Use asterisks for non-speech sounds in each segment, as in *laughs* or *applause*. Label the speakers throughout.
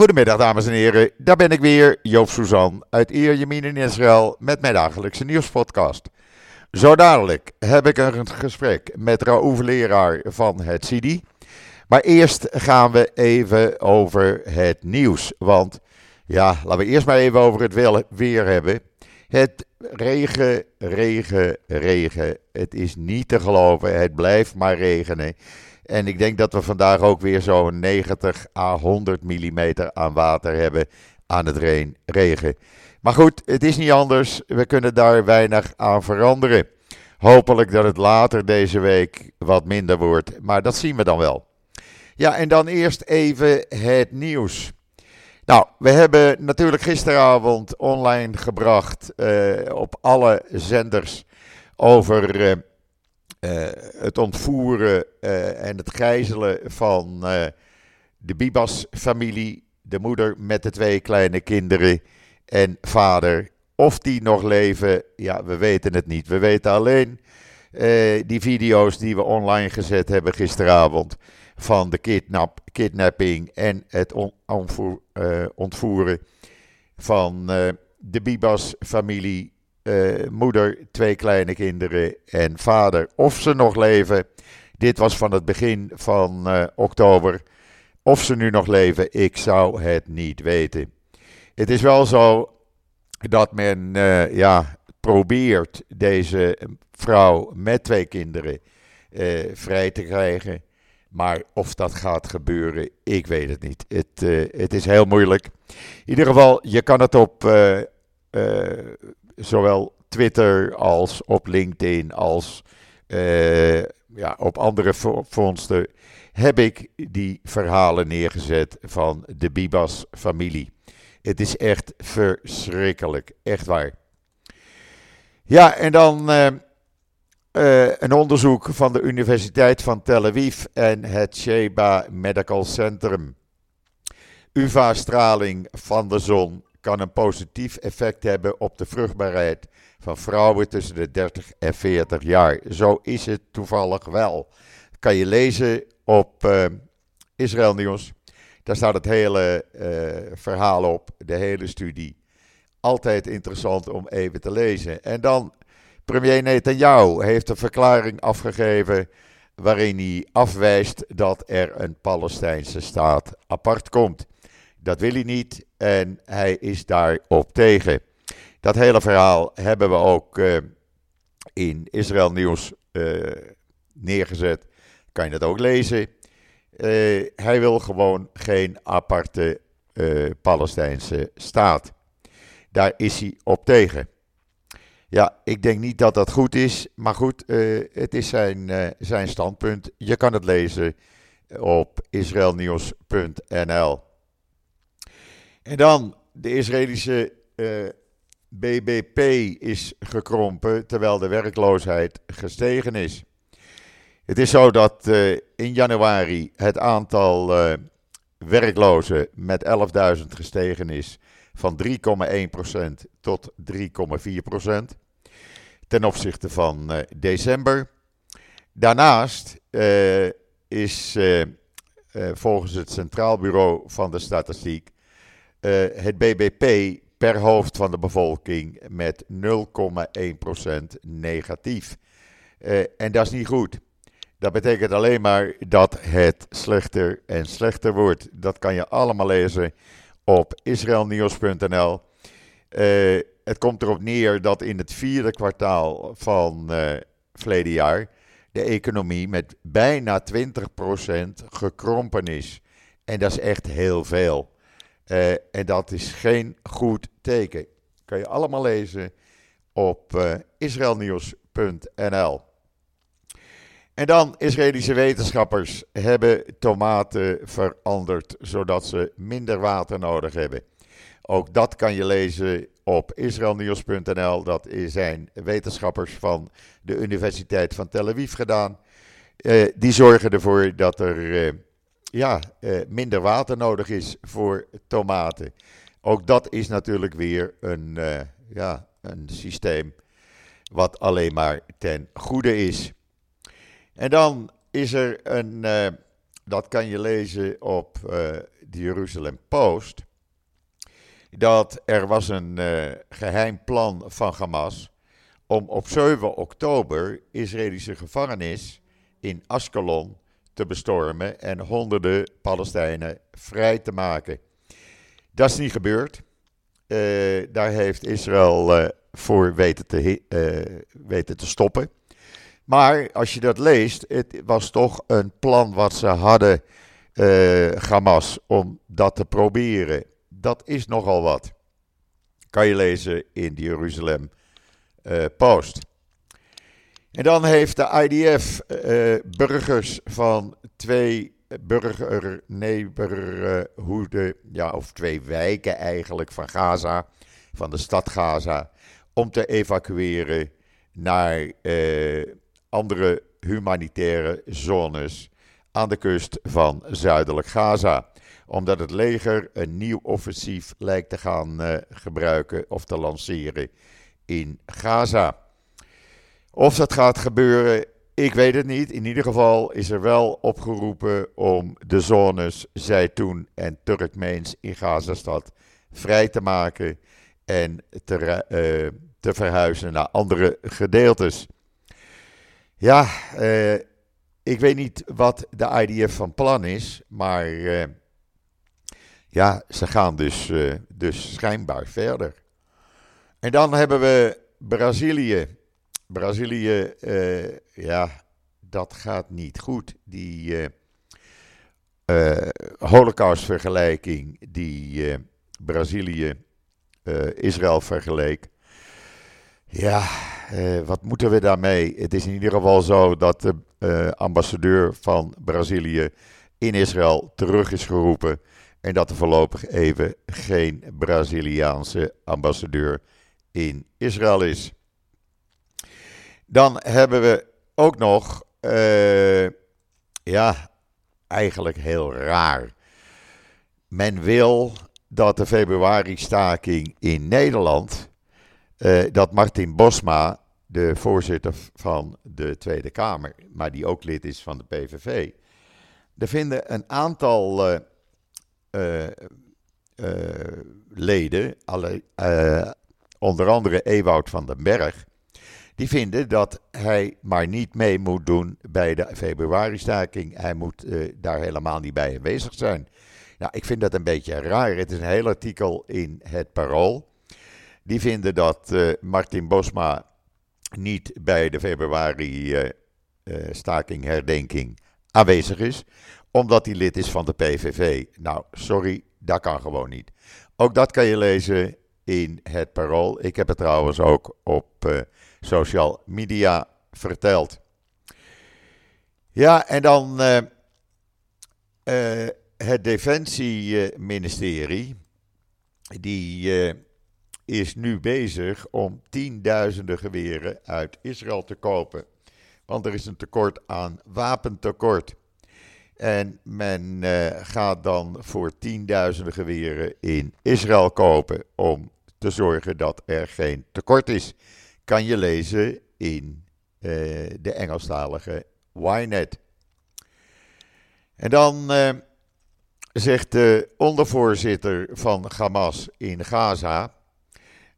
Speaker 1: Goedemiddag dames en heren, daar ben ik weer, Joop Suzan uit Ierjemien in Israël met mijn dagelijkse nieuwspodcast. Zo dadelijk heb ik een gesprek met Raouf Leraar van het CIDI. Maar eerst gaan we even over het nieuws, want ja, laten we eerst maar even over het weer hebben. Het regen, regen, regen. Het is niet te geloven, het blijft maar regenen. En ik denk dat we vandaag ook weer zo'n 90 à 100 mm aan water hebben aan het regen. Maar goed, het is niet anders. We kunnen daar weinig aan veranderen. Hopelijk dat het later deze week wat minder wordt. Maar dat zien we dan wel. Ja, en dan eerst even het nieuws. Nou, we hebben natuurlijk gisteravond online gebracht uh, op alle zenders over uh, uh, het ontvoeren en het gijzelen van de Bibas-familie. De moeder met de twee kleine kinderen en vader. Of die nog leven, ja, we weten het niet. We weten alleen die video's die we online gezet hebben gisteravond van de kidnap, kidnapping en het eh, ontvoeren van de Bibas-familie. Uh, moeder, twee kleine kinderen en vader. Of ze nog leven. Dit was van het begin van oktober. Of ze nu nog leven, ik zou het niet weten. Het is wel zo dat men ja, probeert deze vrouw met twee kinderen vrij te krijgen. Maar of dat gaat gebeuren, ik weet het niet. Het, het is heel moeilijk. In ieder geval, je kan het op zowel Twitter als op LinkedIn als ja, op andere vondsten. Heb ik die verhalen neergezet van de Bibas-familie. Het is echt verschrikkelijk, echt waar. Ja, en dan uh, een onderzoek van de Universiteit van Tel Aviv en het Sheba Medical Centrum. UVA-straling van de zon kan een positief effect hebben op de vruchtbaarheid van vrouwen tussen de 30 en 40 jaar. Zo is het toevallig wel. kan je lezen op uh, Israël Nieuws. Daar staat het hele uh, verhaal op, de hele studie. Altijd interessant om even te lezen. En dan Premier Netanyahu heeft een verklaring afgegeven waarin hij afwijst dat er een Palestijnse staat apart komt. Dat wil hij niet en hij is daarop tegen. Dat hele verhaal hebben we ook uh, in Israël Nieuws uh, neergezet. Kan je dat ook lezen. Uh, hij wil gewoon geen aparte Palestijnse staat. Daar is hij op tegen. Ja, ik denk niet dat dat goed is. Maar goed, het is zijn, zijn standpunt. Je kan het lezen op israelnieuws.nl. En dan, de Israëlische uh, eh, BBP is gekrompen terwijl de werkloosheid gestegen is. Het is zo dat in januari het aantal werklozen met 11.000 gestegen is van 3,1% tot 3,4% ten opzichte van uh, december. Daarnaast uh, is uh, volgens het Centraal Bureau van de Statistiek het BBP per hoofd van de bevolking met 0,1% negatief. en dat is niet goed. Dat betekent alleen maar dat het slechter en slechter wordt. Dat kan je allemaal lezen op israelnieuws.nl. Uh, het komt erop neer dat in het vierde kwartaal van uh, verleden jaar de economie met bijna 20% gekrompen is. En dat is echt heel veel. Uh, en dat is geen goed teken. Kan je allemaal lezen op uh, israelnieuws.nl. En dan, Israëlische wetenschappers hebben tomaten veranderd zodat ze minder water nodig hebben. Ook dat kan je lezen op israelnieuws.nl. Dat zijn wetenschappers van de Universiteit van Tel Aviv gedaan. Uh, die zorgen ervoor dat er ja, uh, minder water nodig is voor tomaten. Ook dat is natuurlijk weer een, ja, een systeem wat alleen maar ten goede is. En dan is er een, dat kan je lezen op de Jeruzalem Post dat er was een geheim plan van Hamas om op 7 oktober Israëlische gevangenis in Askelon bestormen en honderden Palestijnen vrij te maken. Dat is niet gebeurd. Uh, daar heeft Israël uh, voor weten te, weten te stoppen. Maar als je dat leest, het was toch een plan wat ze hadden, Hamas, om dat te proberen dat is nogal wat. Kan je lezen in de Jeruzalem Post. En dan heeft de IDF eh, burgers van twee burgerneighborhoeden, ja, of twee wijken eigenlijk van Gaza, van de stad Gaza, om te evacueren naar uh, andere humanitaire zones aan de kust van zuidelijk Gaza omdat het leger een nieuw offensief lijkt te gaan gebruiken of te lanceren in Gaza. Of dat gaat gebeuren, ik weet het niet. In ieder geval is er wel opgeroepen om de zones Zaytun en Turkmeens in Gazastad vrij te maken en te, uh, te verhuizen naar andere gedeeltes. Ja, uh, ik weet niet wat de IDF van plan is, maar ja, ze gaan dus, dus schijnbaar verder. En dan hebben we Brazilië. Brazilië, uh, ja, dat gaat niet goed. Die uh, Holocaust-vergelijking die Brazilië Israël vergeleek. Ja, wat moeten we daarmee? Het is in ieder geval zo dat de ambassadeur van Brazilië in Israël terug is geroepen en dat er voorlopig even geen Braziliaanse ambassadeur in Israël is. Dan hebben we ook nog, uh, ja, eigenlijk heel raar. Men wil dat de februari-staking in Nederland, uh, dat Martin Bosma, de voorzitter van de Tweede Kamer, maar die ook lid is van de PVV, er vinden een aantal uh, leden, alle, onder andere Ewoud van den Berg, die vinden dat hij maar niet mee moet doen bij de februari-staking. Hij moet daar helemaal niet bij aanwezig zijn. Nou, ik vind dat een beetje raar. Het is een heel artikel in het Parool. Die vinden dat Martin Bosma niet bij de februari-staking herdenking aanwezig is omdat hij lid is van de PVV. Nou, sorry, dat kan gewoon niet. Ook dat kan je lezen in het Parool. Ik heb het trouwens ook op uh, social media verteld. Ja, en dan uh, uh, het Defensieministerie. Die is nu bezig om tienduizenden geweren uit Israël te kopen. Want er is een tekort aan wapentekort. En men uh, gaat dan voor tienduizenden geweren in Israël kopen om te zorgen dat er geen tekort is. Kan je lezen in uh, de Engelstalige Ynet. En dan uh, zegt de ondervoorzitter van Hamas in Gaza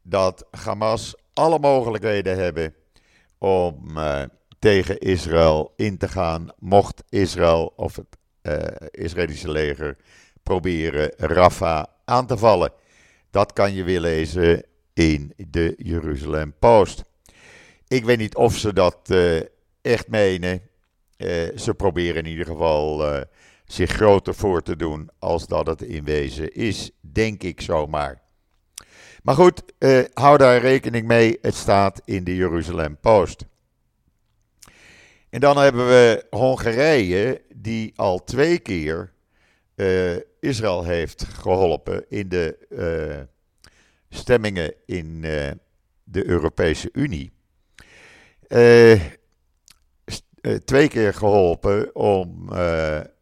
Speaker 1: dat Hamas alle mogelijkheden hebben om tegen Israël in te gaan, mocht Israël of het uh, Israëlische leger proberen Rafah aan te vallen. Dat kan je weer lezen in de Jeruzalem Post. Ik weet niet of ze dat uh, echt menen. Uh, ze proberen in ieder geval zich groter voor te doen als dat het in wezen is, denk ik zomaar. Maar goed, hou daar rekening mee. Het staat in de Jeruzalem Post. En dan hebben we Hongarije, die al twee keer uh, Israël heeft geholpen in de uh, stemmingen in uh, de Europese Unie. twee keer geholpen om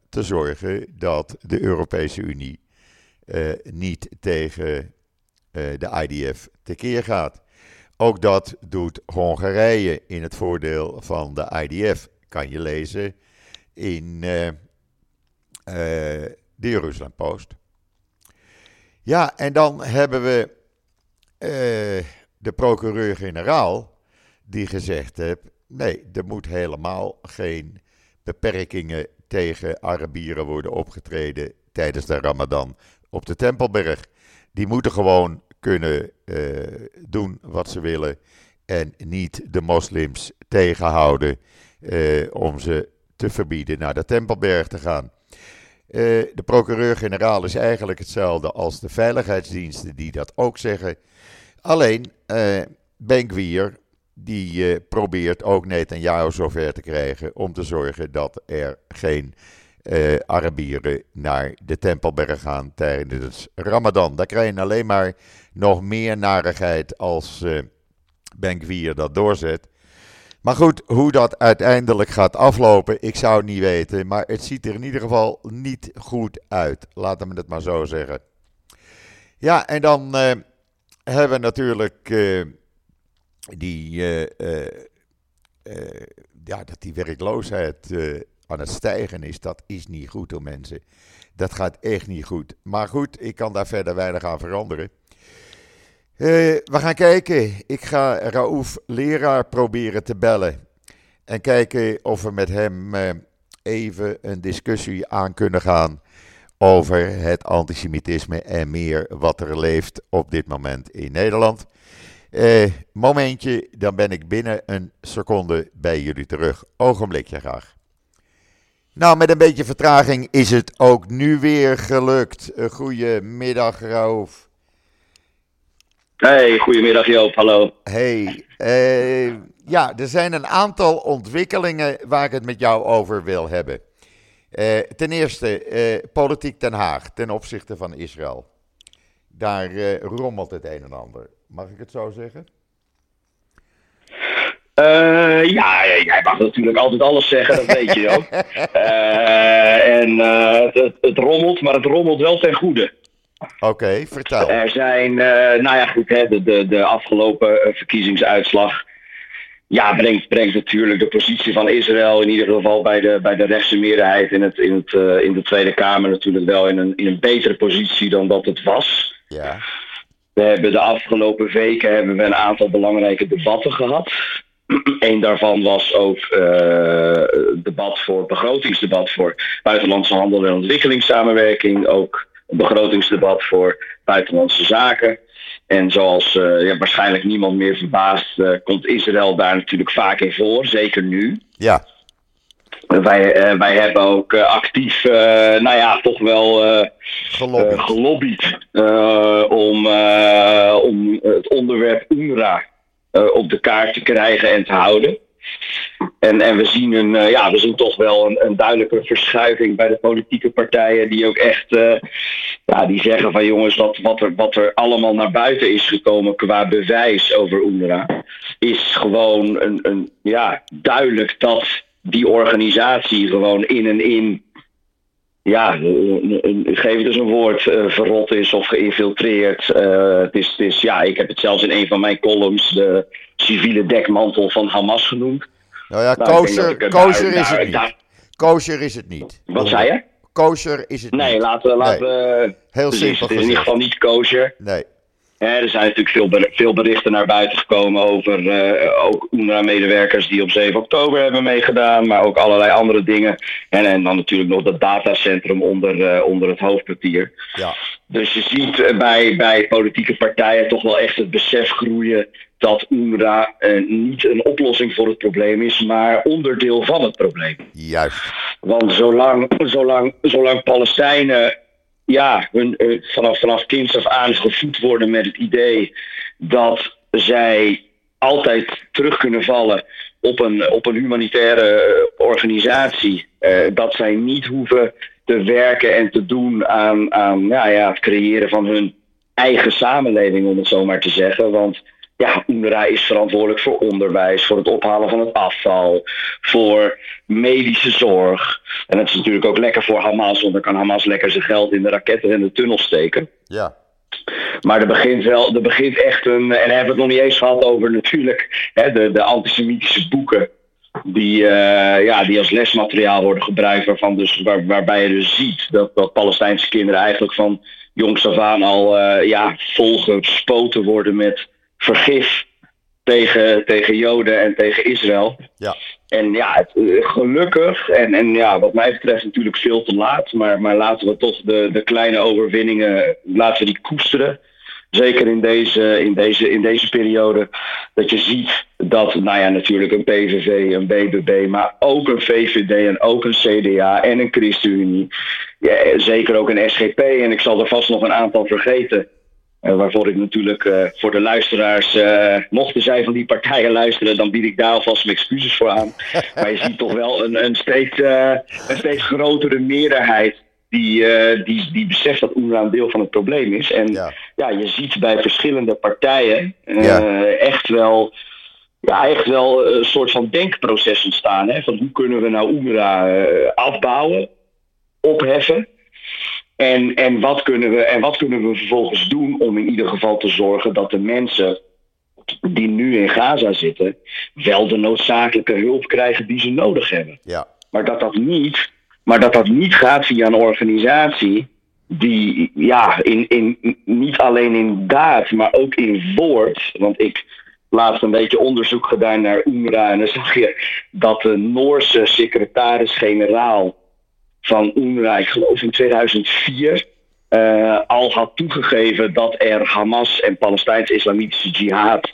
Speaker 1: te zorgen dat de Europese Unie niet tegen de IDF tekeer gaat. Ook dat doet Hongarije in het voordeel van de IDF, kan je lezen in uh, uh, de Jeruzalem Post. Ja, en dan hebben we uh, de procureur-generaal die gezegd heeft: nee, er moet helemaal geen beperkingen tegen Arabieren worden opgetreden tijdens de Ramadan op de Tempelberg. Die moeten gewoon kunnen uh, doen wat ze willen en niet de moslims tegenhouden uh, om ze te verbieden naar de Tempelberg te gaan. Uh, de procureur-generaal is eigenlijk hetzelfde als de veiligheidsdiensten die dat ook zeggen. Alleen uh, Benkwier die probeert ook Netanyahu zover te krijgen om te zorgen dat er geen uh, Arabieren naar de Tempelberg gaan tijdens Ramadan. Daar krijg je alleen maar nog meer narigheid als uh, Benkwier dat doorzet. Maar goed, hoe dat uiteindelijk gaat aflopen, ik zou het niet weten. Maar het ziet er in ieder geval niet goed uit. Laten we het maar zo zeggen. Ja, en dan uh, hebben we natuurlijk die, ja, dat die werkloosheid aan het stijgen is. Dat is niet goed hoor mensen. Dat gaat echt niet goed. Maar goed, ik kan daar verder weinig aan veranderen. Uh, we gaan kijken. Ik ga Raouf leraar proberen te bellen. En kijken of we met hem uh, even een discussie aan kunnen gaan over het antisemitisme en meer wat er leeft op dit moment in Nederland. Uh, momentje, dan ben ik binnen een seconde bij jullie terug. Ogenblikje graag. Nou, met een beetje vertraging is het ook nu weer gelukt. Goedemiddag, Raouf.
Speaker 2: Hey, goedemiddag Joop, hallo.
Speaker 1: Hey, uh, ja, er zijn een aantal ontwikkelingen waar ik het met jou over wil hebben. Uh, ten eerste, uh, politiek Den Haag ten opzichte van Israël. Daar rommelt het een en ander. Mag ik het zo zeggen?
Speaker 2: Ja, jij mag natuurlijk altijd alles zeggen, dat weet je ook. *laughs* en het, het rommelt, maar het rommelt wel ten goede.
Speaker 1: Oké, vertel.
Speaker 2: Er zijn, nou ja, goed, hè, de, de, de afgelopen eh, verkiezingsuitslag. Ja, brengt, brengt natuurlijk de positie van Israël in ieder geval bij de, bij de rechtse meerderheid in, het, in, het, in de Tweede Kamer natuurlijk wel in een, in een betere positie dan dat het was.
Speaker 1: Ja.
Speaker 2: We hebben de afgelopen weken hebben we een aantal belangrijke debatten gehad. Eén daarvan was ook uh, debat voor begrotingsdebat voor buitenlandse handel en ontwikkelingssamenwerking. Ook begrotingsdebat voor buitenlandse zaken. En zoals uh, ja, waarschijnlijk niemand meer verbaast, uh, komt Israël daar natuurlijk vaak in voor, zeker nu.
Speaker 1: Ja.
Speaker 2: Wij, uh, wij hebben ook actief, nou ja, toch wel
Speaker 1: gelobbyd,
Speaker 2: gelobbyd om, om het onderwerp UNRWA op de kaart te krijgen en te houden. En, en we, zien een, uh, ja, we zien toch wel een, een, duidelijke verschuiving bij de politieke partijen die ook echt uh, ja, die zeggen van jongens, wat, wat, er, wat er allemaal naar buiten is gekomen qua bewijs over UNRWA, is gewoon een, een, ja, duidelijk dat die organisatie gewoon in en in ja, geef het eens een woord, uh, verrot is of geïnfiltreerd. het, is, het is, ja, ik heb het zelfs in een van mijn columns de civiele dekmantel van Hamas genoemd.
Speaker 1: Nou ja, nou, kosher, kosher is het niet. Kosher is het niet.
Speaker 2: Wat zei je?
Speaker 1: Kosher is het
Speaker 2: nee,
Speaker 1: niet.
Speaker 2: Laten, laten we...
Speaker 1: Heel simpel
Speaker 2: Het is in ieder geval niet kosher.
Speaker 1: Nee.
Speaker 2: Er zijn natuurlijk veel, veel berichten naar buiten gekomen over uh, ook UNRWA-medewerkers die op 7 oktober hebben meegedaan, maar ook allerlei andere dingen. En, en dan natuurlijk nog dat datacentrum onder, uh, onder het hoofdkwartier.
Speaker 1: Ja.
Speaker 2: Dus je ziet bij, bij politieke partijen toch wel echt het besef groeien dat UNRWA uh, niet een oplossing voor het probleem is, maar onderdeel van het probleem.
Speaker 1: Juist.
Speaker 2: Want zolang, zolang, zolang Palestijnen ja, hun, uh, vanaf, vanaf kinds af aan gevoed worden met het idee dat zij altijd terug kunnen vallen op een, op een humanitaire organisatie, uh, dat zij niet hoeven te werken en te doen aan, aan ja, ja, het creëren van hun eigen samenleving, om het zo maar te zeggen. Want ja, UNRWA is verantwoordelijk voor onderwijs, voor het ophalen van het afval, voor medische zorg. En dat is natuurlijk ook lekker voor Hamas, want dan kan Hamas lekker zijn geld in de raketten en de tunnels steken.
Speaker 1: Ja.
Speaker 2: Maar er begint wel, er begint echt een, en we hebben het nog niet eens gehad over natuurlijk hè, de, de antisemitische boeken. Die, uh, ja, die als lesmateriaal worden gebruikt, waarvan dus, waar, waarbij je dus ziet dat, dat Palestijnse kinderen eigenlijk van jongs af aan al ja, volgespoten worden met vergif tegen, tegen Joden en tegen Israël.
Speaker 1: Ja.
Speaker 2: En ja, het, gelukkig, en, en ja, wat mij betreft natuurlijk veel te laat, maar, maar laten we toch de, de kleine overwinningen, laten we die koesteren. Zeker in deze, in, deze, in deze periode. Dat je ziet dat, nou ja, natuurlijk een PVV, een BBB, maar ook een VVD en ook een CDA en een ChristenUnie. Ja, zeker ook een SGP. En ik zal er vast nog een aantal vergeten. Uh, waarvoor ik natuurlijk uh, voor de luisteraars, uh, mochten zij van die partijen luisteren, dan bied ik daar alvast mijn excuses voor aan. *laughs* maar je ziet toch wel een, een, steeds, een steeds grotere meerderheid die, die, die beseft dat UNRWA een deel van het probleem is. En ja, ja je ziet bij verschillende partijen ja. echt wel. Ja, echt wel een soort van denkproces ontstaan. Hè? Van hoe kunnen we nou UNRWA afbouwen, opheffen. En, en, wat kunnen we, en wat kunnen we vervolgens doen om in ieder geval te zorgen dat de mensen die nu in Gaza zitten, wel de noodzakelijke hulp krijgen die ze nodig hebben.
Speaker 1: Ja.
Speaker 2: Maar dat dat niet maar dat dat niet gaat via een organisatie die ja, in, in, niet alleen in daad, maar ook in woord. Want ik laatst een beetje onderzoek gedaan naar UNRWA. En dan zag je dat de Noorse secretaris-generaal van UNRWA, ik geloof in 2004, uh, eh, al had toegegeven dat er Hamas en Palestijns-Islamitische Jihad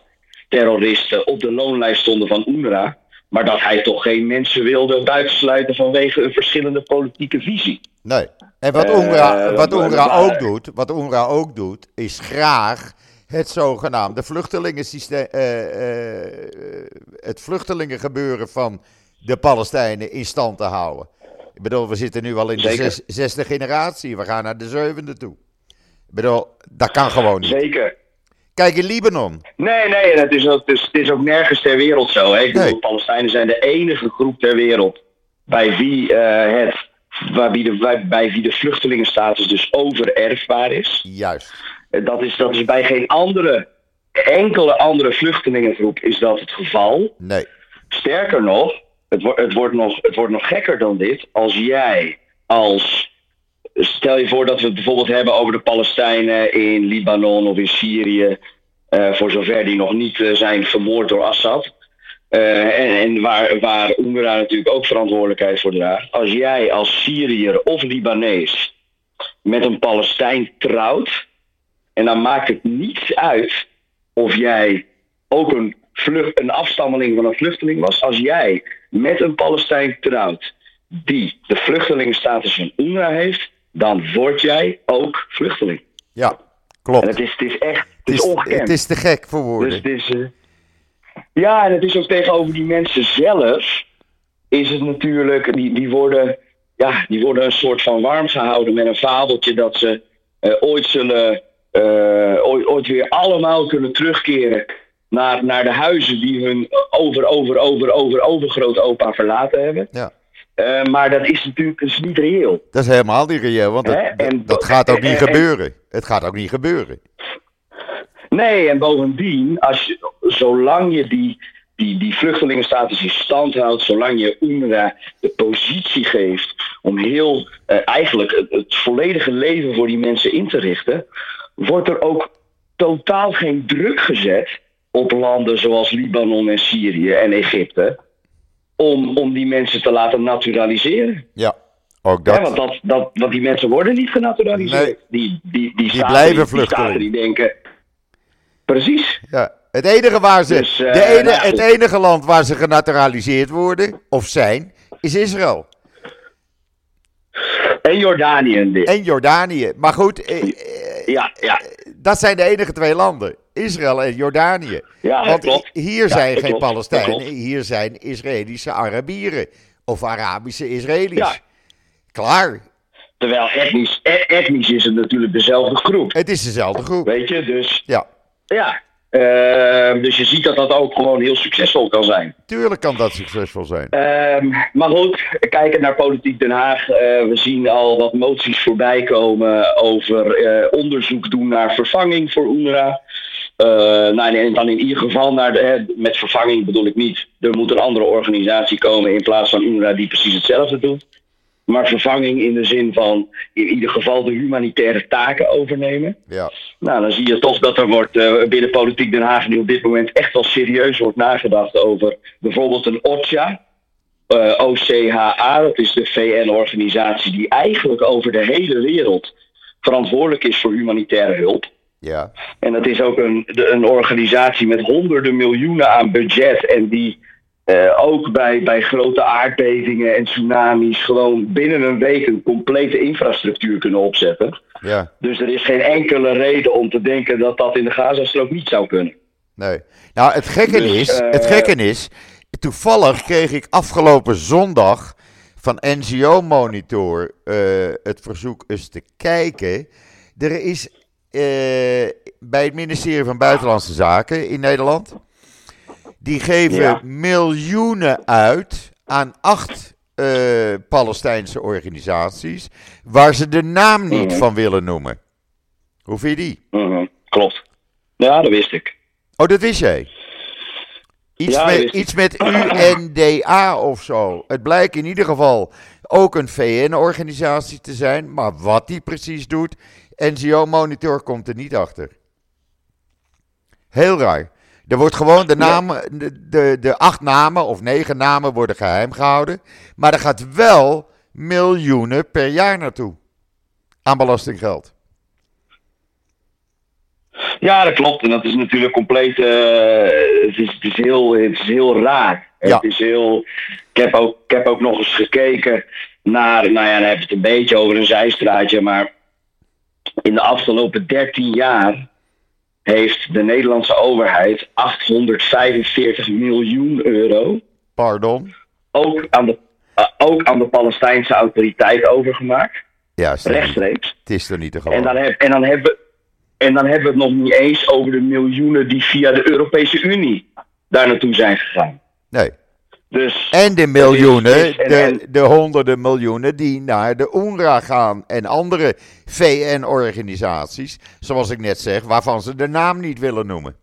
Speaker 2: terroristen op de loonlijst stonden van UNRWA. Maar dat hij toch geen mensen wilde buitensluiten vanwege een verschillende politieke visie.
Speaker 1: Nee. En wat UNRWA, uh, wat UNRWA ook doet, wat UNRWA ook doet, is graag het zogenaamde vluchtelingensysteem, uh, het vluchtelingengebeuren van de Palestijnen in stand te houden. Ik bedoel, we zitten nu al in de zes, zesde generatie, we gaan naar de zevende toe. Ik bedoel, dat kan gewoon niet.
Speaker 2: Zeker.
Speaker 1: Kijk in Libanon.
Speaker 2: Nee, nee, het is ook, het is ook nergens ter wereld zo. Hè? Nee. Palestijnen zijn de enige groep ter wereld bij wie, uh, het, bij, wie de, bij, bij wie de vluchtelingenstatus dus overerfbaar is.
Speaker 1: Juist.
Speaker 2: Dat is, dat is bij geen andere, enkele andere vluchtelingengroep is dat het geval.
Speaker 1: Nee.
Speaker 2: Sterker nog, het, wordt het, wordt nog, het wordt nog gekker dan dit. Als jij als Stel je voor dat we het bijvoorbeeld hebben over de Palestijnen in Libanon of in Syrië. Uh, voor zover die nog niet uh, zijn vermoord door Assad. Uh, en, en, waar, waar UNRWA natuurlijk ook verantwoordelijkheid voor draagt. Als jij als Syriër of Libanees met een Palestijn trouwt. En dan maakt het niets uit of jij ook een, vlucht, een afstammeling van een vluchteling was. Als jij met een Palestijn trouwt die de vluchtelingenstatus van UNRWA heeft dan word jij ook vluchteling.
Speaker 1: Ja, klopt.
Speaker 2: En het is, het is echt het is, ongekend.
Speaker 1: Het is te gek voor woorden. Dus
Speaker 2: het is, uh, ja, en het is ook tegenover die mensen zelf is het natuurlijk, die, die, worden, ja, die worden een soort van warm gehouden met een fabeltje dat ze uh, ooit zullen, uh, ooit, ooit weer allemaal kunnen terugkeren naar, naar de huizen die hun over, over, over, over, overgrootopa verlaten hebben.
Speaker 1: Ja.
Speaker 2: Uh, maar dat is natuurlijk dus niet reëel.
Speaker 1: Dat is helemaal niet reëel, want dat, en, dat gaat ook niet en, gebeuren. Het gaat ook niet gebeuren.
Speaker 2: Nee, en bovendien, als je, zolang je die, die, die vluchtelingenstatus in stand houdt, zolang je UNRWA de positie geeft om heel uh, eigenlijk het, het volledige leven voor die mensen in te richten, wordt er ook totaal geen druk gezet op landen zoals Libanon en Syrië en Egypte om, om die mensen te laten naturaliseren.
Speaker 1: Ja, ook dat. Ja,
Speaker 2: want, dat, dat, want die mensen worden niet genaturaliseerd. Nee, die, die, die,
Speaker 1: die blijven vluchten.
Speaker 2: Die, denken. Precies.
Speaker 1: Ja, het enige, waar ze, dus, uh, de ene, nou, het enige land waar ze genaturaliseerd worden, of zijn, is Israël.
Speaker 2: En Jordanië. Dit.
Speaker 1: En Jordanië. Maar goed,
Speaker 2: eh, ja, ja.
Speaker 1: dat zijn de enige twee landen. Israël en Jordanië.
Speaker 2: Ja,
Speaker 1: Want
Speaker 2: klopt.
Speaker 1: hier zijn geen klopt. Palestijnen, hier zijn Israëlische Arabieren. Of Arabische Israëli's. Ja. Klaar.
Speaker 2: Terwijl etnisch, e- etnisch is het natuurlijk dezelfde groep.
Speaker 1: Het is dezelfde groep.
Speaker 2: Weet je, dus...
Speaker 1: Ja.
Speaker 2: Ja, uh, dus je ziet dat dat ook gewoon heel succesvol kan zijn.
Speaker 1: Tuurlijk kan dat succesvol zijn.
Speaker 2: Uh, maar goed, kijkend naar Politiek Den Haag. Uh, we zien al wat moties voorbij komen over eh, onderzoek doen naar vervanging voor UNRWA. Nou, en dan in ieder geval naar de, met vervanging bedoel ik niet. Er moet een andere organisatie komen in plaats van UNRWA die precies hetzelfde doet. maar vervanging in de zin van in ieder geval de humanitaire taken overnemen.
Speaker 1: Ja.
Speaker 2: Nou, dan zie je toch dat er wordt uh, binnen Politiek Den Haag nu op dit moment echt wel serieus wordt nagedacht over bijvoorbeeld een OCHA. Uh, OCHA, dat is de VN-organisatie die eigenlijk over de hele wereld verantwoordelijk is voor humanitaire hulp.
Speaker 1: Ja.
Speaker 2: En dat is ook een, een organisatie met honderden miljoenen aan budget en die uh, ook bij, bij grote aardbevingen en tsunamis gewoon binnen een week een complete infrastructuur kunnen opzetten.
Speaker 1: Ja.
Speaker 2: Dus er is geen enkele reden om te denken dat dat in de Gazastrook niet zou kunnen.
Speaker 1: Nee. Nou, het gekke,
Speaker 2: Dus,
Speaker 1: is,
Speaker 2: eh,
Speaker 1: het gekke is, toevallig kreeg ik afgelopen zondag van NGO Monitor eh, het verzoek eens te kijken. Er is eh, bij het ministerie van Buitenlandse Zaken in Nederland, die geven
Speaker 2: Ja.
Speaker 1: miljoenen uit aan acht eh, Palestijnse organisaties, waar ze de naam niet
Speaker 2: Mhm.
Speaker 1: van willen noemen. Hoe vind je die?
Speaker 2: Mhm, Klopt. Ja, dat wist ik.
Speaker 1: Oh, dat wist jij? Iets,
Speaker 2: Ja,
Speaker 1: met, iets met UNDA of zo. Het blijkt in ieder geval ook een VN-organisatie te zijn. Maar wat die precies doet, NGO Monitor komt er niet achter. Heel raar. Er wordt gewoon de namen, de, de, de acht namen of negen namen worden geheim gehouden. Maar er gaat wel miljoenen per jaar naartoe. Aan belastinggeld.
Speaker 2: Ja, dat klopt. En dat is natuurlijk compleet. eh, het, is, het, is heel, het is heel raar.
Speaker 1: Ja.
Speaker 2: Het is heel. Ik heb, ook, ik heb ook nog eens gekeken naar. Nou ja, dan heb je het een beetje over een zijstraatje. Maar in de afgelopen 13 jaar heeft de Nederlandse overheid 845 miljoen euro.
Speaker 1: Pardon?
Speaker 2: Ook aan de, eh, ook aan de Palestijnse autoriteit overgemaakt.
Speaker 1: Ja,
Speaker 2: Rechtstreeks.
Speaker 1: het is toch niet te
Speaker 2: En dan,
Speaker 1: geloven.
Speaker 2: heb, en, dan hebben, en dan hebben we het nog niet eens over de miljoenen die via de Europese Unie daar naartoe zijn gegaan.
Speaker 1: Nee.
Speaker 2: Dus
Speaker 1: En de miljoenen,
Speaker 2: is- is- en-
Speaker 1: de, de honderden miljoenen die naar de UNRWA gaan en andere VN-organisaties, zoals ik net zeg, waarvan ze de naam niet willen noemen.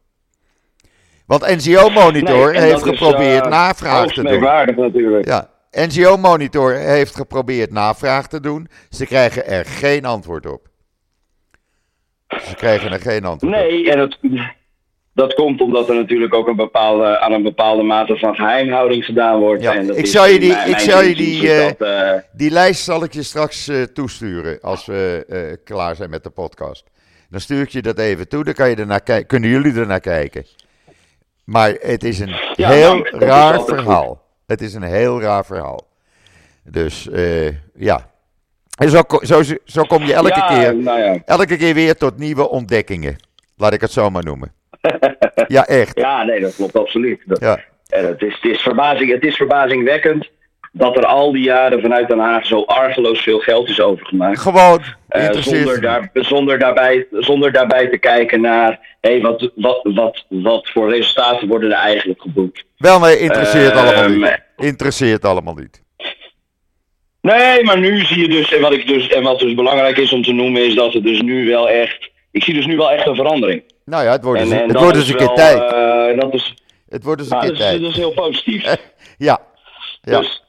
Speaker 1: Want NGO Monitor
Speaker 2: Nee,
Speaker 1: heeft
Speaker 2: dat is,
Speaker 1: geprobeerd
Speaker 2: eh,
Speaker 1: navraag te doen.
Speaker 2: natuurlijk.
Speaker 1: Ja, NGO Monitor heeft geprobeerd navraag te doen. Ze krijgen er geen antwoord op. Ze krijgen er geen antwoord op.
Speaker 2: Nee, en het, dat komt omdat er natuurlijk ook een bepaalde, aan een bepaalde mate van geheimhouding gedaan wordt.
Speaker 1: Ja,
Speaker 2: en dat
Speaker 1: ik zou je die-
Speaker 2: mijn-
Speaker 1: ik zou je die,
Speaker 2: is
Speaker 1: eh,
Speaker 2: dat, eh,
Speaker 1: Die lijst zal ik je straks eh, toesturen als we klaar zijn met de podcast. Dan stuur ik je dat even toe, dan kan je ernaar kijken. kunnen jullie ernaar kijken. Maar het is een
Speaker 2: Ja,
Speaker 1: heel raar verhaal. Het is een heel raar verhaal. Dus ja. En zo, zo, zo kom je elke,
Speaker 2: ja,
Speaker 1: keer,
Speaker 2: Nou
Speaker 1: elke keer weer tot nieuwe ontdekkingen. Laat ik het zo maar noemen. *laughs* Ja, echt.
Speaker 2: ja, nee, dat klopt absoluut. Dat,
Speaker 1: Ja.
Speaker 2: En het is, het, is verbazing, het is verbazingwekkend dat er al die jaren vanuit Den Haag zo argeloos veel geld is overgemaakt.
Speaker 1: Gewoon.
Speaker 2: Eh,
Speaker 1: interesseert
Speaker 2: zonder, daar, zonder, daarbij, zonder daarbij te kijken naar hey, wat, wat, wat, wat voor resultaten worden er eigenlijk geboekt.
Speaker 1: Wel, nee, interesseert
Speaker 2: Ehm,
Speaker 1: allemaal niet. Interesseert allemaal niet.
Speaker 2: Nee, maar nu zie je dus, en wat, ik dus, en wat dus belangrijk is om te noemen, is dat het dus nu wel echt. Ik zie dus nu wel echt een verandering.
Speaker 1: Nou ja, het wordt
Speaker 2: En, en
Speaker 1: het wordt
Speaker 2: is
Speaker 1: eens een keer tijd.
Speaker 2: eh, dat is,
Speaker 1: Het wordt eens een keer
Speaker 2: dat, is,
Speaker 1: tijd.
Speaker 2: dat is heel positief. *laughs*
Speaker 1: Ja. Ja.
Speaker 2: Dus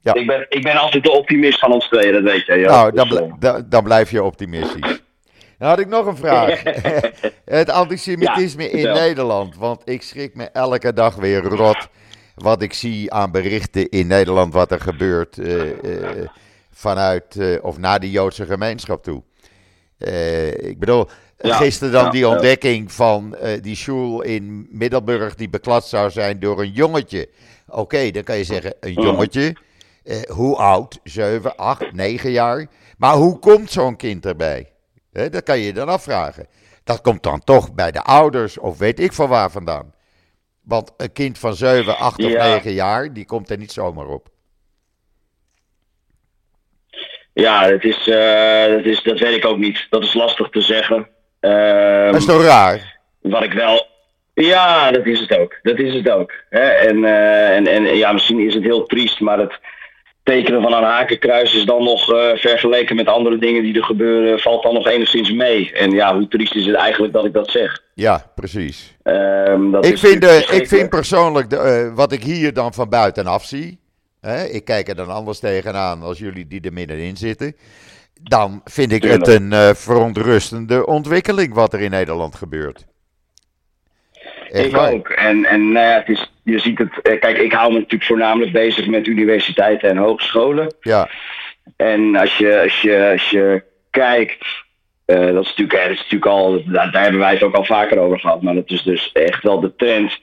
Speaker 1: Ja.
Speaker 2: Ik, ben, ik ben altijd de optimist van ons tweeën, dat weet je. Ja.
Speaker 1: nou, dan,
Speaker 2: Dus,
Speaker 1: bl- dan, dan blijf je optimistisch. *laughs* Dan had ik nog een vraag. *laughs* het antisemitisme
Speaker 2: Ja,
Speaker 1: in. Nederland. Want ik schrik me elke dag weer rot wat ik zie aan berichten in Nederland wat er gebeurt eh, eh, vanuit eh, of naar de Joodse gemeenschap toe. Eh, ik bedoel,
Speaker 2: Ja,
Speaker 1: gisteren dan
Speaker 2: ja,
Speaker 1: die ontdekking van eh, die school in Middelburg die beklad zou zijn door een jongetje. Oké, dan kan je zeggen een jongetje. Eh, hoe oud? 7, 8, 9 jaar. Maar hoe komt zo'n kind erbij? Dat kan je je dan afvragen. Dat komt dan toch bij de ouders of weet ik van waar vandaan. Want een kind van 7, 8 of
Speaker 2: Ja.
Speaker 1: 9 jaar, die komt er niet zomaar op.
Speaker 2: Ja, is, eh, dat, is, dat weet ik ook niet. Dat is lastig te zeggen. Ehm,
Speaker 1: Dat is toch raar?
Speaker 2: Wat ik wel. Ja, dat is het ook. Dat is het ook. Hè? En, eh, en, en ja, misschien is het heel triest, maar het tekenen van een hakenkruis is dan nog eh, vergeleken met andere dingen die er gebeuren, valt dan nog enigszins mee. En ja, hoe triest is het eigenlijk dat ik dat zeg?
Speaker 1: Ja, precies.
Speaker 2: Ehm, dat
Speaker 1: Ik
Speaker 2: is
Speaker 1: vind, eh, ik vind persoonlijk, de, eh, wat ik hier dan van buitenaf zie, hè, ik kijk er dan anders tegenaan als jullie die er middenin zitten. Dan vind ik het een uh, verontrustende ontwikkeling wat er in Nederland gebeurt.
Speaker 2: Echt ik waar. ook. En, en nou ja, het is, je ziet het. Kijk, ik hou me natuurlijk voornamelijk bezig met universiteiten en hogescholen.
Speaker 1: Ja.
Speaker 2: En als je, als je, als je kijkt, uh, dat, is natuurlijk, dat is natuurlijk al, daar, hebben wij het ook al vaker over gehad, maar dat is dus echt wel de trend.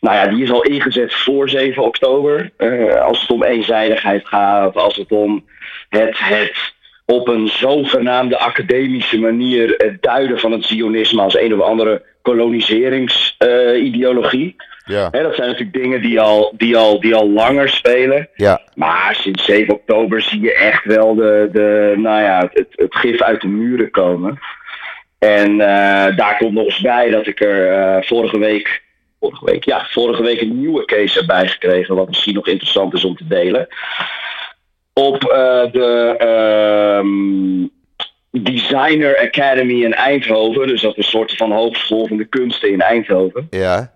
Speaker 2: Nou ja, die is al ingezet voor 7 oktober. Uh, als het om eenzijdigheid gaat, als het om het, het op een zogenaamde academische manier het duiden van het Zionisme als een of andere koloniseringsideologie. Uh,
Speaker 1: ja.
Speaker 2: dat zijn natuurlijk dingen die al, die al, die al langer spelen.
Speaker 1: Ja.
Speaker 2: Maar sinds 7 oktober zie je echt wel de, de, nou ja, het, het gif uit de muren komen. En uh, daar komt nog eens bij dat ik er uh, vorige week, vorige week, ja, vorige week een nieuwe case heb bijgekregen, wat misschien nog interessant is om te delen. Op uh, de ehm, Designer Academy in Eindhoven, dus dat is een soort van hogeschool van de kunsten in Eindhoven.
Speaker 1: Ja.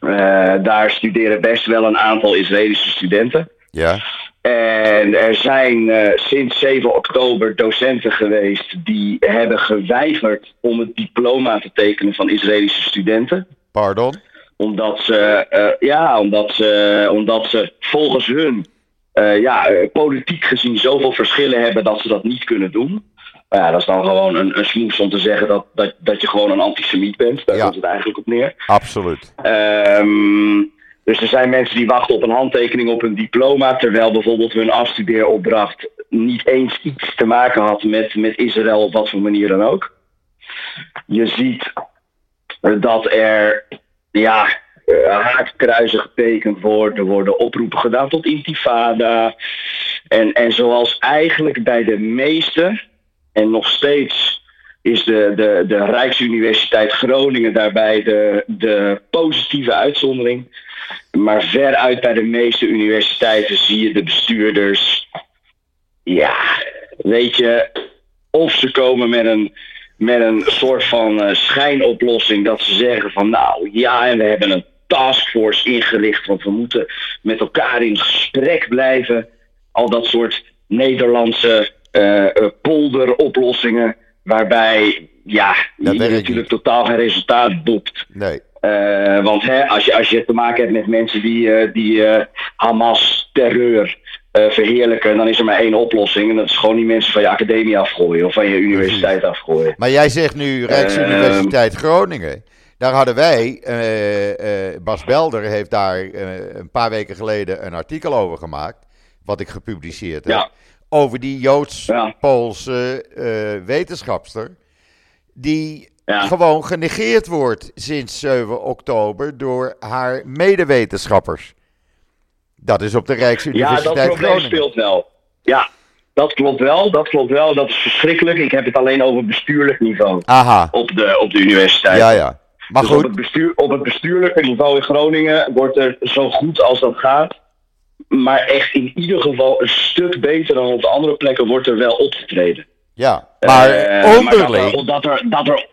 Speaker 2: Uh, daar studeren best wel een aantal Israëlische studenten.
Speaker 1: Ja.
Speaker 2: En er zijn uh, sinds 7 oktober docenten geweest die hebben geweigerd om het diploma te tekenen van Israëlische studenten.
Speaker 1: Pardon?
Speaker 2: Omdat ze, uh, ja, omdat ze, omdat ze volgens hun ja, politiek gezien zoveel verschillen hebben dat ze dat niet kunnen doen. Ja, dat is dan gewoon een, een smoes om te zeggen dat, dat, dat je gewoon een antisemiet bent. Daar komt het eigenlijk op neer.
Speaker 1: Absoluut.
Speaker 2: Um, dus er zijn mensen die wachten op een handtekening op een diploma, terwijl bijvoorbeeld hun afstudeeropdracht niet eens iets te maken had met, met Israël op wat voor manier dan ook. Je ziet dat er ja, haakkruisen getekend worden, er worden oproepen gedaan tot intifada. En, en zoals eigenlijk bij de meeste en nog steeds is de, de, de Rijksuniversiteit Groningen daarbij de, de positieve uitzondering. Maar veruit bij de meeste universiteiten zie je de bestuurders. Ja, weet je, of ze komen met een, met een soort van uh, schijnoplossing dat ze zeggen van nou ja, en we hebben een taskforce ingericht, want we moeten met elkaar in gesprek blijven. Al dat soort Nederlandse uh, polderoplossingen, waarbij ja, je natuurlijk totaal geen resultaat boekt.
Speaker 1: Nee.
Speaker 2: Uh, want hè, als, je, als je te maken hebt met mensen die, uh, die Hamas terreur verheerlijken, dan is er maar één oplossing. En dat is gewoon die mensen van je academie afgooien of van je universiteit afgooien.
Speaker 1: Maar jij zegt nu Rijksuniversiteit Groningen. Daar hadden wij, Bas Belder heeft daar een paar weken geleden een artikel over gemaakt, wat ik gepubliceerd heb.
Speaker 2: Ja
Speaker 1: over die Joods-Poolse wetenschapster. Die gewoon genegeerd wordt sinds 7 oktober door haar medewetenschappers. Dat is op de Rijksuniversiteit
Speaker 2: Ja, dat probleem speelt wel. Ja, dat klopt wel. Dat klopt wel. Dat is verschrikkelijk. Ik heb het alleen over bestuurlijk niveau.
Speaker 1: Aha.
Speaker 2: Op de, op de universiteit.
Speaker 1: Ja, ja. Maar
Speaker 2: dus
Speaker 1: goed.
Speaker 2: Op het, bestuur, op het bestuurlijke niveau in Groningen wordt er zo goed als dat gaat maar echt in ieder geval een stuk beter dan op de andere plekken wordt er wel opgetreden.
Speaker 1: Ja, maar uh, onderling.
Speaker 2: Maar dat, er, dat er.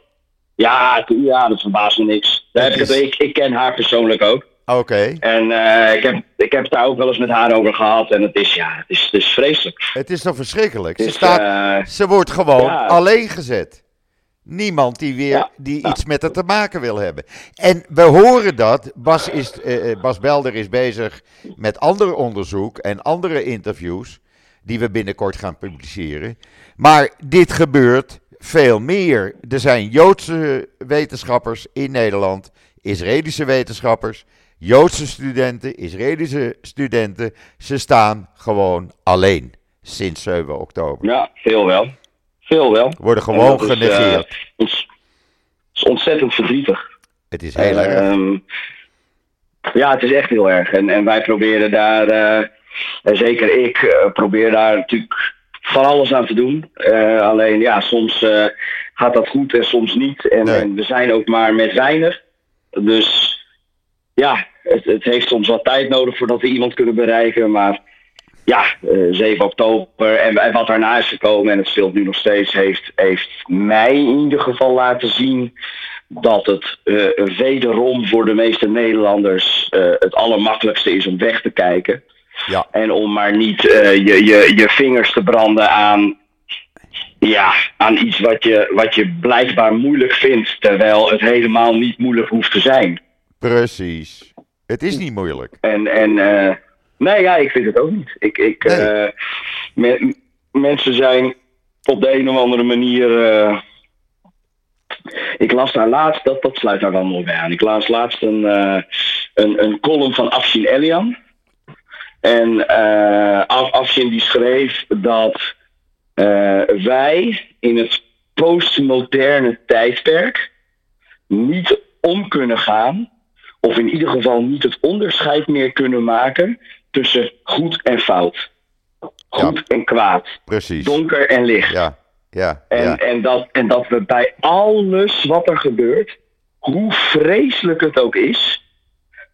Speaker 2: Ja, ja, dat verbaast me niks. Daar heb is... ik, ik, ken haar persoonlijk ook.
Speaker 1: Oké.
Speaker 2: En uh, ik, heb, ik heb het daar ook wel eens met haar over gehad. En het is, ja, het is, het is vreselijk.
Speaker 1: Het is toch verschrikkelijk? Ze, staat, uh, ze wordt gewoon ja. alleen gezet. Niemand die, weer, ja, die ja. iets met haar te maken wil hebben. En we horen dat. Bas, is, uh, Bas Belder is bezig met ander onderzoek en andere interviews. Die we binnenkort gaan publiceren. Maar dit gebeurt veel meer. Er zijn Joodse wetenschappers in Nederland. Israëlische wetenschappers. Joodse studenten. Israëlische studenten. Ze staan gewoon alleen. Sinds 7 oktober.
Speaker 2: Ja, veel wel. Veel wel.
Speaker 1: Worden gewoon genegeerd.
Speaker 2: Het is, is, ontzettend verdrietig.
Speaker 1: Het is heel erg.
Speaker 2: Um, ja, het is echt heel erg. En, en wij proberen daar, uh, en zeker ik, uh, probeer daar natuurlijk van alles aan te doen. Alleen ja, soms gaat dat goed en soms niet. En, nee. en, we zijn ook maar met weinig. Dus ja, het, het heeft soms wat tijd nodig voordat we iemand kunnen bereiken. Maar ja, uh, 7 oktober en, en, wat daarna is gekomen, en het speelt nu nog steeds, heeft, heeft mij in ieder geval laten zien dat het uh, wederom voor de meeste Nederlanders uh, het allermakkelijkste is om weg te kijken.
Speaker 1: Ja.
Speaker 2: En om maar niet eh, je, je, je vingers te branden aan, ja, aan iets wat je, wat je blijkbaar moeilijk vindt, terwijl het helemaal niet moeilijk hoeft te zijn.
Speaker 1: Precies. Het is niet moeilijk.
Speaker 2: En, en eh, nee, ja, ik vind het ook niet. Ik, ik,
Speaker 1: Nee.
Speaker 2: eh, me- mensen zijn op de een of andere manier. eh, ik las daar laatst, dat, dat sluit daar wel mooi bij aan. Ik las laatst een, eh, een, een column van Afshin Elian. En Af- Afshin die schreef dat wij in het postmoderne tijdperk niet om kunnen gaan, of in ieder geval niet het onderscheid meer kunnen maken tussen goed en fout. Goed en kwaad.
Speaker 1: Precies.
Speaker 2: Donker en licht.
Speaker 1: Ja, ja,
Speaker 2: En,
Speaker 1: ja.
Speaker 2: en, dat, en dat we bij alles wat er gebeurt, hoe vreselijk het ook is,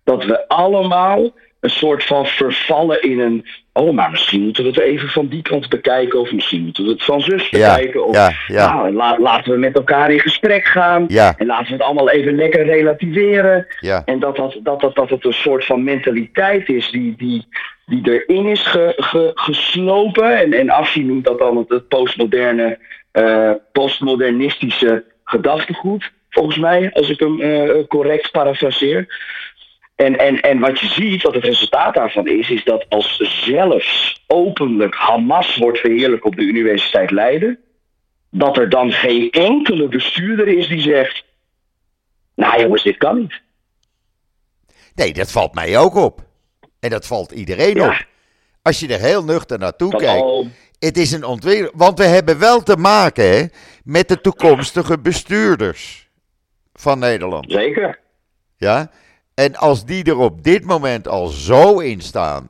Speaker 2: dat we allemaal een soort van vervallen in een. Oh, maar misschien moeten we het even van die kant bekijken, of misschien moeten we het van zus
Speaker 1: Ja,
Speaker 2: bekijken. Of,
Speaker 1: ja, ja.
Speaker 2: Nou, la- laten we met elkaar in gesprek gaan. En laten we het allemaal even lekker relativeren. En dat, dat, dat, dat, dat het een soort van mentaliteit is die, die, die erin is ge, ge- geslopen. En, en Afsi noemt dat dan het, het postmoderne, eh, postmodernistische gedachtegoed. Volgens mij, als ik hem eh, correct parafraseer. En, en, en wat je ziet, wat het resultaat daarvan is, is dat als zelfs openlijk Hamas wordt verheerlijk op de Universiteit Leiden, dat er dan geen enkele bestuurder is die zegt, nou jongens, dit kan niet.
Speaker 1: nee, dat valt mij ook op. En dat valt iedereen
Speaker 2: Ja.
Speaker 1: op. Als je er heel nuchter naartoe
Speaker 2: Dat
Speaker 1: kijkt.
Speaker 2: al,
Speaker 1: Het is een ontwikkeling. Want we hebben wel te maken hè, met de toekomstige bestuurders van Nederland.
Speaker 2: zeker.
Speaker 1: Ja? En als die er op dit moment al zo in staan.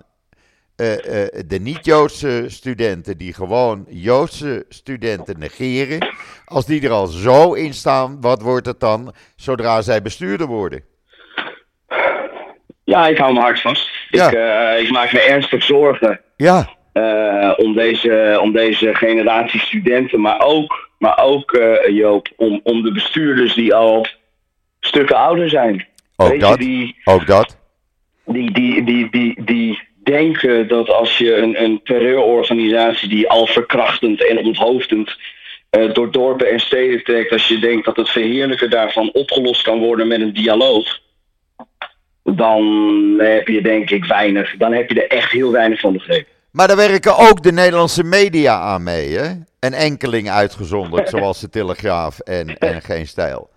Speaker 1: eh, eh, de niet-Joodse studenten die gewoon Joodse studenten negeren. Als die er al zo in staan, wat wordt het dan zodra zij bestuurder worden?
Speaker 2: Ja, ik hou mijn hart vast.
Speaker 1: Ja.
Speaker 2: Ik, eh, ik maak me ernstig zorgen
Speaker 1: Ja,
Speaker 2: om, deze, om deze generatie studenten, maar ook, maar ook Joop, om, om de bestuurders die al stukken ouder zijn.
Speaker 1: Ook dat.
Speaker 2: die,
Speaker 1: Ook dat.
Speaker 2: die, die, die, die, die denken dat als je een, een terreurorganisatie die al verkrachtend en onthoofdend eh, door dorpen en steden trekt, als je denkt dat het verheerlijken daarvan opgelost kan worden met een dialoog, dan heb je denk ik weinig, dan heb je er echt heel weinig van begrepen.
Speaker 1: Maar daar werken ook de Nederlandse media aan mee, hè? Een enkeling uitgezonderd, *laughs* zoals de Telegraaf en, en Geen Stijl.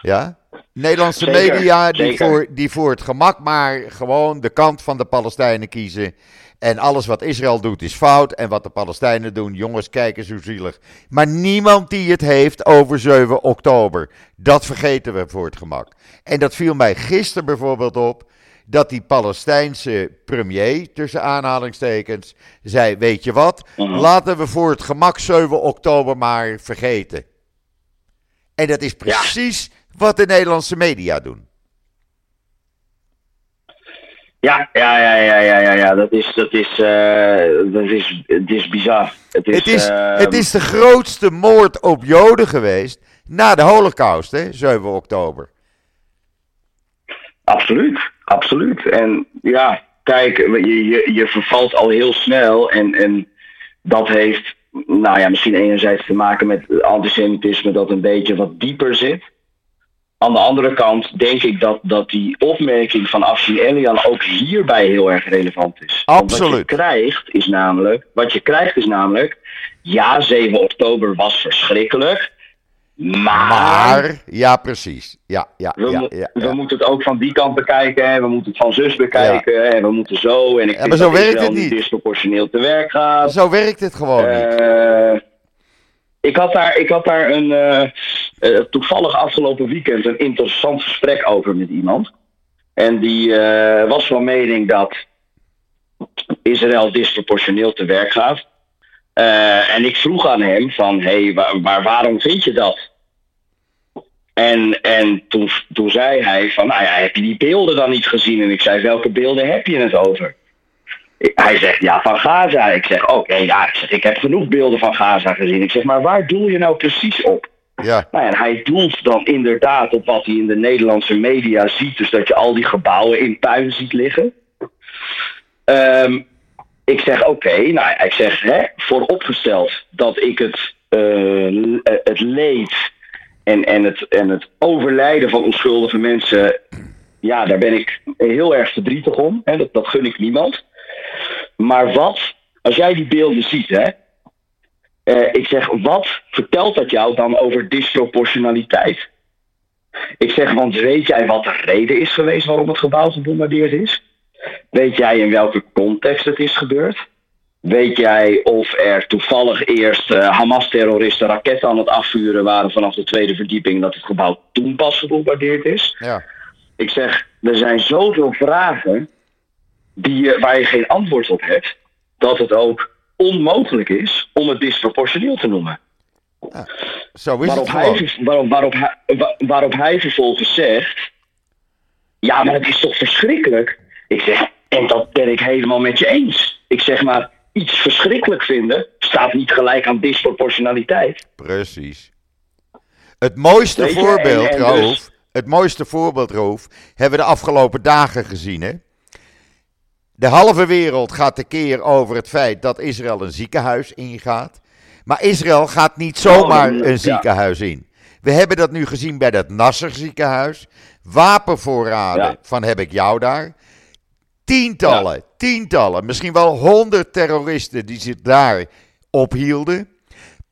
Speaker 1: Ja? Nederlandse
Speaker 2: Zeker,
Speaker 1: media die
Speaker 2: zeker.
Speaker 1: voor, die voor het gemak maar gewoon de kant van de Palestijnen kiezen. En alles wat Israël doet is fout. En wat de Palestijnen doen, jongens, kijk eens hoe zielig. Maar niemand die het heeft over 7 oktober. Dat vergeten we voor het gemak. En dat viel mij gisteren bijvoorbeeld op dat die Palestijnse premier, tussen aanhalingstekens, zei: Weet je wat,
Speaker 2: Mhm.
Speaker 1: laten we voor het gemak 7 oktober maar vergeten. En dat is precies wat de Nederlandse media doen.
Speaker 2: Ja, ja, ja, ja, ja, ja, ja. dat is, dat is, eh, dat is, het is bizar. Het is,
Speaker 1: Het is,
Speaker 2: eh,
Speaker 1: het is de grootste moord op Joden geweest na de Holocaust, hè, 7 oktober.
Speaker 2: Absoluut, absoluut. En ja, kijk, je, je, je vervalt al heel snel. En, en dat heeft, nou ja, misschien enerzijds te maken met antisemitisme dat een beetje wat dieper zit. Aan de andere kant denk ik dat, dat die opmerking van Afshin Elian ook hierbij heel erg relevant is. Want Wat
Speaker 1: Absoluut.
Speaker 2: je krijgt is namelijk, wat je krijgt is namelijk, ja, 7 oktober was verschrikkelijk. Maar,
Speaker 1: Maar, ja, precies. Ja, ja,
Speaker 2: we,
Speaker 1: ja, ja,
Speaker 2: we moeten het ook van die kant bekijken. En we moeten het van zus bekijken. En we moeten zo. En ik
Speaker 1: maar zo
Speaker 2: dat
Speaker 1: werkt het niet.
Speaker 2: disproportioneel te werk gaat.
Speaker 1: Zo werkt het gewoon niet.
Speaker 2: Ik had daar, ik had daar een, eh, eh, toevallig afgelopen weekend een interessant gesprek over met iemand. En die eh, was van mening dat Israël disproportioneel te werk gaat. En ik vroeg aan hem van, hé, hey, maar waarom vind je dat? En, en toen, toen zei hij van, nou ja, heb je die beelden dan niet gezien? En ik zei, welke beelden heb je het over? Hij zegt, ja, van Gaza. Ik zeg, oké, ja, ik, zeg, ik heb genoeg beelden van Gaza gezien. Ik zeg, maar waar doel je nou precies op?
Speaker 1: Ja,
Speaker 2: Nou ja, en hij doelt dan inderdaad op wat hij in de Nederlandse media ziet. Dus dat je al die gebouwen in puin ziet liggen. Ehm, ik zeg oké, nou ik zeg hè, vooropgesteld dat ik het, uh, het leed en, en, het, en het overlijden van onschuldige mensen, ja, daar ben ik heel erg verdrietig om. Hè, dat, dat gun ik niemand. Maar wat, als jij die beelden ziet, hè, uh, ik zeg, wat vertelt dat jou dan over disproportionaliteit? Ik zeg, want weet jij wat de reden is geweest waarom het gebouw gebombardeerd is? Weet jij in welke context het is gebeurd? Weet jij of er toevallig eerst uh, Hamas-terroristen raketten aan het afvuren waren vanaf de tweede verdieping, dat het gebouw toen pas gebombardeerd is?
Speaker 1: Ja.
Speaker 2: Ik zeg, er zijn zoveel vragen die, waar je geen antwoord op hebt, dat het ook onmogelijk is om het disproportioneel te noemen.
Speaker 1: Ja, zo is
Speaker 2: waarop,
Speaker 1: het
Speaker 2: hij, waarop, waarop, hij, waarop hij vervolgens zegt: Ja, maar het is toch verschrikkelijk? Ik zeg: En dat ben ik helemaal met je eens. Ik zeg maar: iets verschrikkelijk vinden staat niet gelijk aan disproportionaliteit.
Speaker 1: Precies. Het mooiste voorbeeld, en, dus- het mooiste voorbeeld, Roof, hebben we de afgelopen dagen gezien, hè? De halve wereld gaat tekeer over het feit dat Israël een ziekenhuis ingaat. Maar Israël gaat niet zomaar oh, een ziekenhuis in. We hebben dat nu gezien bij dat Nasser ziekenhuis. Wapenvoorraden van heb ik jou daar. Tientallen, tientallen, misschien wel honderd terroristen die zich daar ophielden.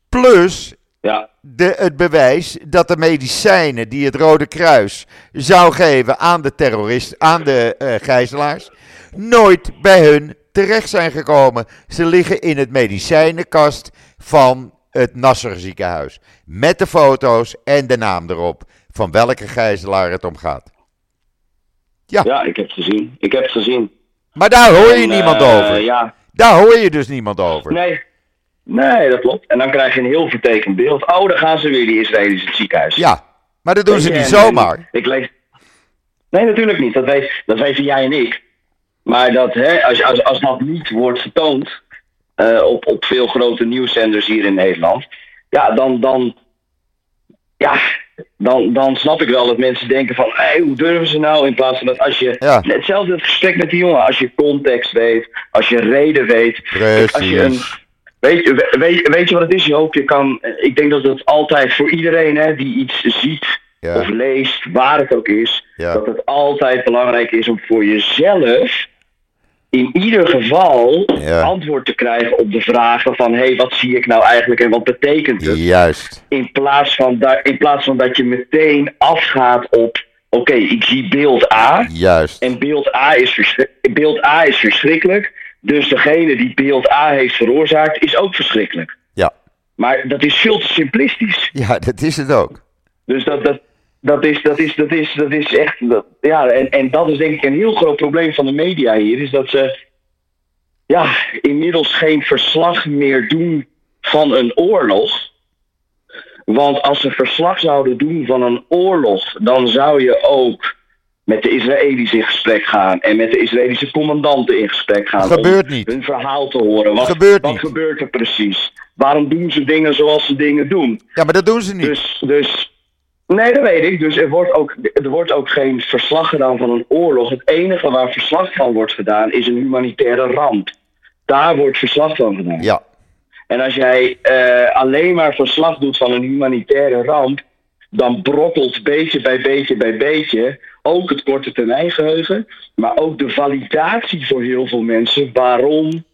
Speaker 1: Plus
Speaker 2: ja.
Speaker 1: de, het bewijs dat de medicijnen die het Rode Kruis zou geven aan de terroristen, aan de uh, gijzelaars, nooit bij hun terecht zijn gekomen. Ze liggen in het medicijnenkast van het Nasser ziekenhuis. Met de foto's en de naam erop van welke gijzelaar het om gaat.
Speaker 2: Ja. ja, ik heb het gezien. Ik heb het gezien.
Speaker 1: Maar daar hoor je niemand
Speaker 2: uh,
Speaker 1: over.
Speaker 2: Ja.
Speaker 1: Daar hoor je dus niemand over.
Speaker 2: Nee. Nee, dat klopt. En dan krijg je een heel vertekend beeld. Oh, dan gaan ze weer die Israëli's het ziekenhuis.
Speaker 1: Ja, maar dat doen ze niet zomaar.
Speaker 2: Ik lees... Nee, natuurlijk niet. Dat, weet, dat weten jij en ik. Maar dat, hè, als, als, als dat niet wordt getoond uh, op, op veel grote nieuwszenders hier in Nederland, ja, dan, dan, ja, dan, dan snap ik wel dat mensen denken van, hé, hoe durven ze nou? In plaats van dat als je,
Speaker 1: ja.
Speaker 2: hetzelfde het gesprek met die jongen, als je context weet, als je reden weet,
Speaker 1: Precies.
Speaker 2: als je een, weet, weet, weet je wat het is, Joop? Je kan, ik denk dat het altijd voor iedereen hè, die iets ziet
Speaker 1: Ja.
Speaker 2: of leest, waar het ook is,
Speaker 1: Ja.
Speaker 2: dat het altijd belangrijk is om voor jezelf in ieder geval
Speaker 1: Ja.
Speaker 2: antwoord te krijgen op de vragen van hé, hey, wat zie ik nou eigenlijk en wat betekent het?
Speaker 1: Juist.
Speaker 2: In plaats van, in plaats van dat je meteen afgaat op oké, ik zie beeld A
Speaker 1: Juist.
Speaker 2: en beeld A, is beeld A is verschrikkelijk. Dus degene die beeld A heeft veroorzaakt is ook verschrikkelijk.
Speaker 1: Ja.
Speaker 2: Maar dat is veel te simplistisch.
Speaker 1: Ja, dat is het ook.
Speaker 2: Dus dat, dat, dat, is, dat, is, dat, is, dat is echt. Dat, ja, en, en dat is denk ik een heel groot probleem van de media hier. Is dat ze ja, inmiddels geen verslag meer doen van een oorlog. Want als ze verslag zouden doen van een oorlog, dan zou je ook met de Israëli's in gesprek gaan en met de Israëlische commandanten in gesprek gaan.
Speaker 1: Gebeurt
Speaker 2: om
Speaker 1: niet.
Speaker 2: Hun verhaal te horen. Wat
Speaker 1: Gebeurt
Speaker 2: wat
Speaker 1: niet.
Speaker 2: gebeurt er precies? Waarom doen ze dingen zoals ze dingen doen?
Speaker 1: Ja, maar dat doen ze niet.
Speaker 2: Dus, dus nee, dat weet ik. Dus er wordt, ook, er wordt ook geen verslag gedaan van een oorlog. Het enige waar verslag van wordt gedaan is een humanitaire ramp. Daar wordt verslag van gedaan.
Speaker 1: Ja.
Speaker 2: En als jij eh, alleen maar verslag doet van een humanitaire ramp, dan brokkelt beetje bij beetje bij beetje ook het korte termijn geheugen, maar ook de validatie voor heel veel mensen waarom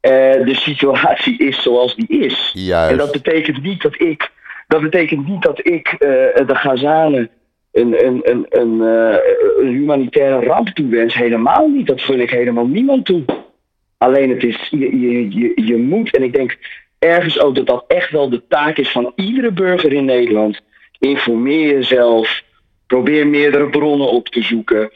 Speaker 2: eh, de situatie is zoals die is.
Speaker 1: Juist.
Speaker 2: En dat betekent niet dat ik, dat betekent niet dat ik eh, de Gazanen een, een, een, een, eh, een humanitaire ramp toewens. Helemaal niet. Dat gun ik helemaal niemand toe. Alleen het is, je, je, moet, en ik denk ergens ook dat dat echt wel de taak is van iedere burger in Nederland. Informeer jezelf. Probeer meerdere bronnen op te zoeken.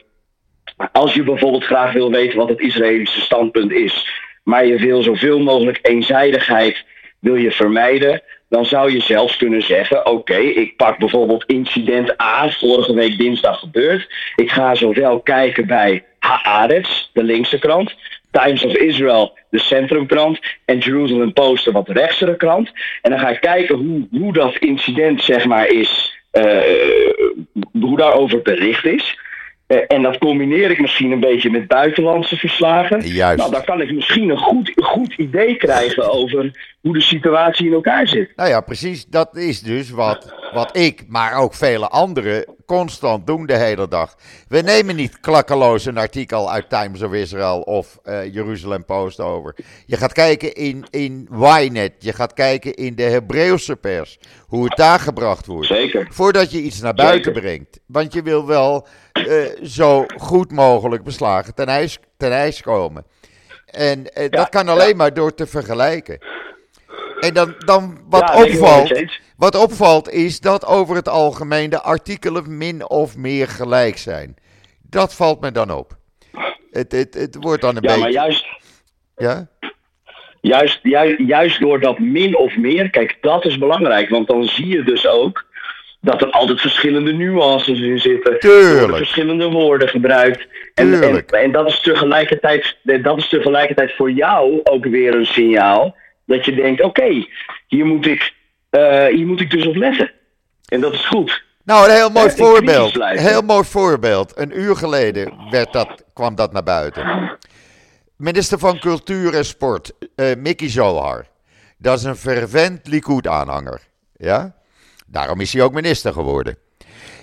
Speaker 2: Als je bijvoorbeeld graag wil weten wat het Israëlische standpunt is, maar je wil zoveel mogelijk eenzijdigheid wil je vermijden, dan zou je zelfs kunnen zeggen: Oké, ik pak bijvoorbeeld incident A, vorige week dinsdag gebeurd. Ik ga zowel kijken bij Haaretz, de linkse krant, Times of Israel, de centrumkrant, en Jerusalem Post, de wat krant. En dan ga ik kijken hoe, hoe dat incident zeg maar is, eh, hoe daarover bericht is. Eh, en dat combineer ik misschien een beetje met buitenlandse verslagen.
Speaker 1: Juist.
Speaker 2: Nou, dan kan ik misschien een goed, goed idee krijgen over hoe de situatie in elkaar zit.
Speaker 1: Nou ja, precies. Dat is dus wat, wat ik, maar ook vele anderen, constant doen de hele dag. We nemen niet klakkeloos een artikel uit Times of Israel of uh, Jeruzalem Post over. Je gaat kijken in, in Ynet, je gaat kijken in de Hebreeuwse pers, hoe het daar gebracht wordt.
Speaker 2: Zeker.
Speaker 1: Voordat je iets naar buiten
Speaker 2: Zeker.
Speaker 1: brengt. Want je wil wel uh, zo goed mogelijk beslagen ten ijs, ten ijs komen. En uh, ja, dat kan alleen ja. maar door te vergelijken. En dan, dan wat,
Speaker 2: ja,
Speaker 1: opvalt, wat opvalt is dat over het algemeen de artikelen min of meer gelijk zijn. Dat valt me dan op. Het, het, het wordt dan een
Speaker 2: ja,
Speaker 1: beetje...
Speaker 2: Maar juist,
Speaker 1: ja?
Speaker 2: Juist, juist, juist door dat min of meer, kijk, dat is belangrijk. Want dan zie je dus ook dat er altijd verschillende nuances in zitten.
Speaker 1: Tuurlijk.
Speaker 2: verschillende woorden gebruikt. En, en, en, dat, is tegelijkertijd, dat is tegelijkertijd voor jou ook weer een signaal. Dat je denkt, oké, okay, hier, moet ik, uh, hier moet ik dus op letten. En dat is goed.
Speaker 1: Nou, een heel mooi voorbeeld. Een heel mooi voorbeeld. Een uur geleden werd dat, kwam dat naar buiten. Minister van Cultuur en Sport, uh, Mickey Zohar. Dat is een fervent Likud-aanhanger. Ja? Daarom is hij ook minister geworden.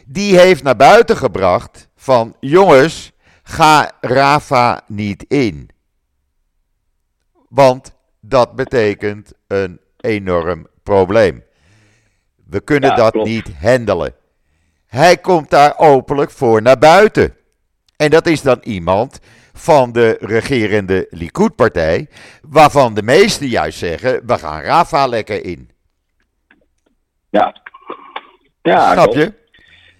Speaker 1: Die heeft naar buiten gebracht van, jongens, ga Rafa niet in. Want dat betekent een enorm probleem. We kunnen ja, dat klopt. niet handelen. Hij komt daar openlijk voor naar buiten. En dat is dan iemand van de regerende Likud-partij, waarvan de meesten juist zeggen: we gaan Rafa lekker in.
Speaker 2: Ja. ja
Speaker 1: snap je?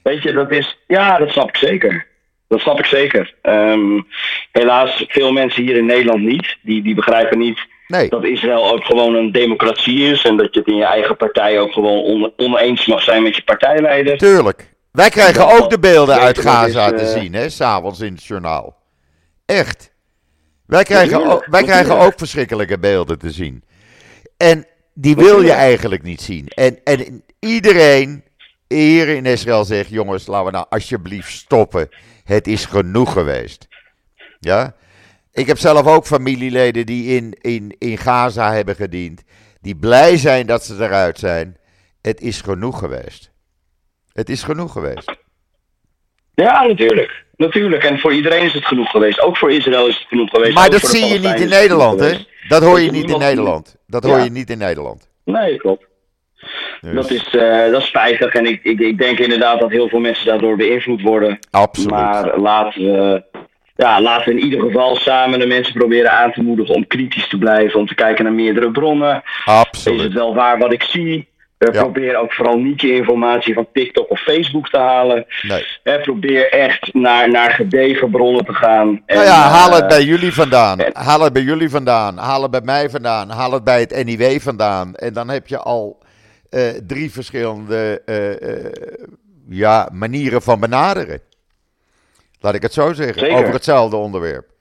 Speaker 2: Weet je, dat is. Ja, dat snap ik zeker. Dat snap ik zeker. Um, helaas, veel mensen hier in Nederland niet. Die, die begrijpen niet
Speaker 1: nee.
Speaker 2: dat Israël ook gewoon een democratie is. En dat je het in je eigen partij ook gewoon on, oneens mag zijn met je partijleider.
Speaker 1: Tuurlijk. Wij krijgen ook de beelden uit Gaza
Speaker 2: is,
Speaker 1: te
Speaker 2: eh,
Speaker 1: zien, hè, s'avonds in het journaal. Echt. Wij krijgen, ook, wij krijgen ook verschrikkelijke beelden te zien. En die wil je eigenlijk niet zien. En, en iedereen hier in Israël zegt: jongens, laten we nou alsjeblieft stoppen. Het is genoeg geweest. Ja? Ik heb zelf ook familieleden die in, in, in Gaza hebben gediend. Die blij zijn dat ze eruit zijn. Het is genoeg geweest. Het is genoeg geweest.
Speaker 2: Ja, natuurlijk. Natuurlijk. En voor iedereen is het genoeg geweest. Ook voor Israël is het genoeg geweest.
Speaker 1: Maar
Speaker 2: Ook
Speaker 1: dat zie je niet in Nederland, hè? Dat hoor je niet in Nederland. Dat hoor
Speaker 2: Ja.
Speaker 1: je niet in Nederland.
Speaker 2: Nee, klopt.
Speaker 1: Dus,
Speaker 2: Dat, is, eh, dat is spijtig. En ik, ik, ik denk inderdaad dat heel veel mensen daardoor beïnvloed worden.
Speaker 1: absoluut.
Speaker 2: Maar laten we, ja, laten we in ieder geval samen de mensen proberen aan te moedigen om kritisch te blijven. Om te kijken naar meerdere bronnen. Is het
Speaker 1: absoluut.
Speaker 2: wel waar wat ik zie? Eh,
Speaker 1: Ja.
Speaker 2: Probeer ook vooral niet je informatie van TikTok of Facebook te halen.
Speaker 1: Nee.
Speaker 2: Eh, probeer echt naar, naar gedegen bronnen te gaan. En,
Speaker 1: Nou ja, haal het
Speaker 2: eh,
Speaker 1: bij jullie vandaan.
Speaker 2: en-
Speaker 1: Haal het bij jullie vandaan. Haal het bij mij vandaan. Haal het bij het NIW vandaan. En dan heb je al eh, drie verschillende eh, eh, ja, manieren van benaderen. Laat ik het zo zeggen.
Speaker 2: Zeker.
Speaker 1: Over hetzelfde onderwerp.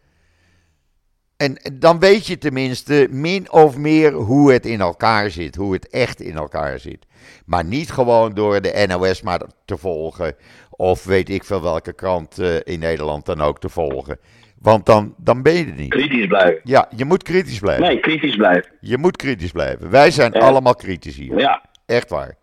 Speaker 1: En dan weet je tenminste min of meer hoe het in elkaar zit. Hoe het echt in elkaar zit. Maar niet gewoon door de NOS maar te volgen. Of weet ik veel welke krant eh, in Nederland dan ook te volgen. Want dan, dan ben je er niet.
Speaker 2: kritisch blijven.
Speaker 1: Ja, je moet kritisch blijven.
Speaker 2: Nee, kritisch blijven.
Speaker 1: Je moet kritisch blijven. Wij zijn
Speaker 2: Ja.
Speaker 1: allemaal kritisch hier.
Speaker 2: Ja,
Speaker 1: Echt waar.